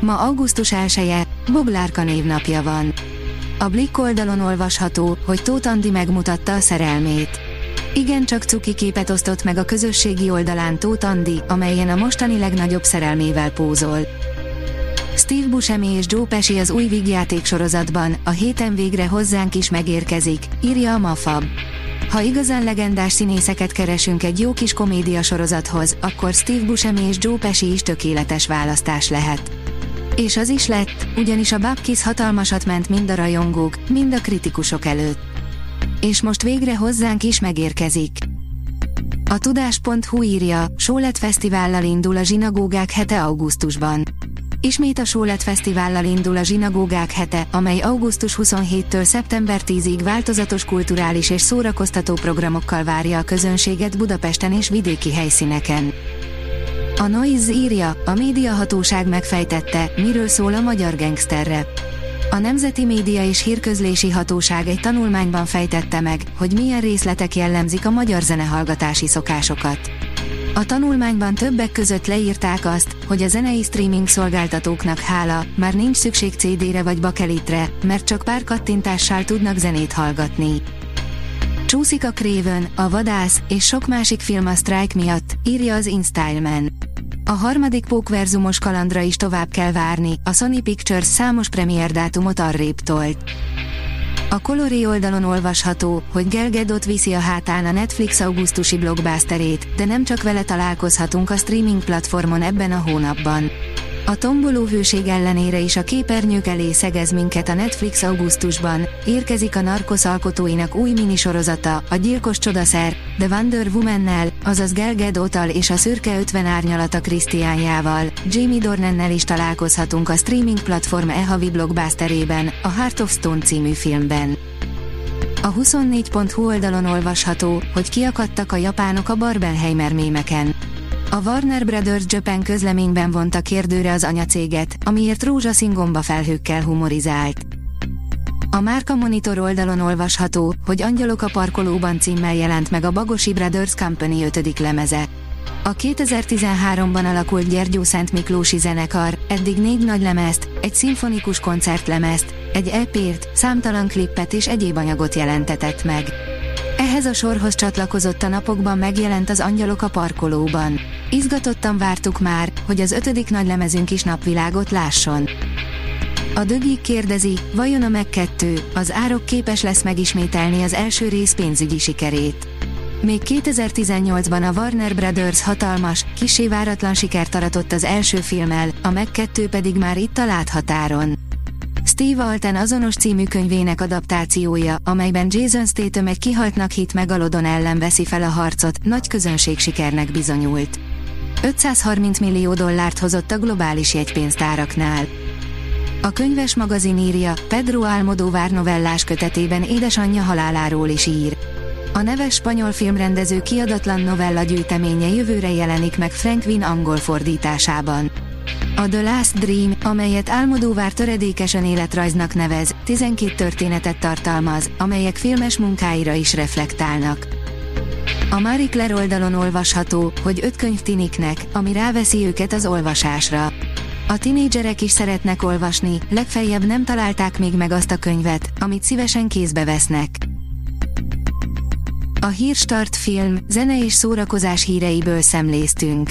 Ma augusztus 1-e, Boglárka névnapja van. A Blick oldalon olvasható, hogy Tóth Andi megmutatta a szerelmét. Igen csak cuki képet osztott meg a közösségi oldalán Tóth Andi, amelyen a mostani legnagyobb szerelmével pózol. Steve Buscemi és Joe Pesci az új vígjáték sorozatban, a héten végre hozzánk is megérkezik, írja a Mafab. Ha igazán legendás színészeket keresünk egy jó kis komédia sorozathoz, akkor Steve Buscemi és Joe Pesci is tökéletes választás lehet. És az is lett, ugyanis a Babkis hatalmasat ment mind a rajongók, mind a kritikusok előtt. És most végre hozzánk is megérkezik. A tudás.hu írja, Sólet Fesztivállal indul a zsinagógák hete augusztusban. Ismét a Sólet Fesztivállal indul a zsinagógák hete, amely augusztus 27-től szeptember 10-ig változatos kulturális és szórakoztató programokkal várja a közönséget Budapesten és vidéki helyszíneken. A Noise írja, a médiahatóság megfejtette, miről szól a magyar gangsterre. A Nemzeti Média és Hírközlési Hatóság egy tanulmányban fejtette meg, hogy milyen részletek jellemzik a magyar zenehallgatási szokásokat. A tanulmányban többek között leírták azt, hogy a zenei streaming szolgáltatóknak hála, már nincs szükség CD-re vagy bakelitre, mert csak pár kattintással tudnak zenét hallgatni. Csúszik a Craven, a Vadász és sok másik film a Strike miatt, írja az InStyleman. A harmadik pókverzumos kalandra is tovább kell várni, a Sony Pictures számos premier dátumot arrébb tolt. A Colori oldalon olvasható, hogy Gal viszi a hátán a Netflix augusztusi blockbusterét, de nem csak vele találkozhatunk a streaming platformon ebben a hónapban. A tomboló hőség ellenére is a képernyők elé szegez minket a Netflix augusztusban, érkezik a Narcos alkotóinak új minisorozata, a Gyilkos Csodaszer, The Wonder Woman-nel, azaz Gal Gadot-tal és a Szürke 50 árnyalata Krisztiánjával, Jamie Dornannel is találkozhatunk a streaming platform e-havi blockbusterében, a Heart of Stone című filmben. A 24.hu oldalon olvasható, hogy kiakadtak a japánok a Barbenheimer mémeken. A Warner Brothers Japan közleményben vonta kérdőre az anyacéget, amiért rózsaszín gombafelhőkkel humorizált. A Márka Monitor oldalon olvasható, hogy Angyalok a parkolóban címmel jelent meg a Bagosi Brothers Company 5. lemeze. A 2013-ban alakult Gyergyó Szent Miklósi zenekar eddig négy nagy lemezt, egy szimfonikus koncertlemezt, egy EP-t, számtalan klippet és egyéb anyagot jelentetett meg. Ehhez a sorhoz csatlakozott a napokban megjelent az Angyalok a parkolóban. Izgatottan vártuk már, hogy az ötödik nagy lemezünk is napvilágot lásson. A dögik kérdezi, vajon a meg 2, az árok képes lesz megismételni az első rész pénzügyi sikerét. Még 2018-ban a Warner Brothers hatalmas, kisé váratlan sikert aratott az első filmmel, a meg 2 pedig már itt a láthatáron. Steve Alten azonos című könyvének adaptációja, amelyben Jason Statham egy kihaltnak hit megalodon ellen veszi fel a harcot, nagy közönség sikernek bizonyult. 530 millió dollárt hozott a globális jegypénztáraknál. A könyves magazin írja, Pedro Almodóvár novellás kötetében édesanyja haláláról is ír. A neves spanyol filmrendező kiadatlan novella gyűjteménye jövőre jelenik meg Frank Wynn angol fordításában. A The Last Dream, amelyet Álmodóvár töredékesen életrajznak nevez, 12 történetet tartalmaz, amelyek filmes munkáira is reflektálnak. A Marie Claire oldalon olvasható, hogy öt könyv tiniknek, ami ráveszi őket az olvasásra. A tinédzserek is szeretnek olvasni, legfeljebb nem találták még meg azt a könyvet, amit szívesen kézbe vesznek. A Hírstart film, zene és szórakozás híreiből szemléztünk.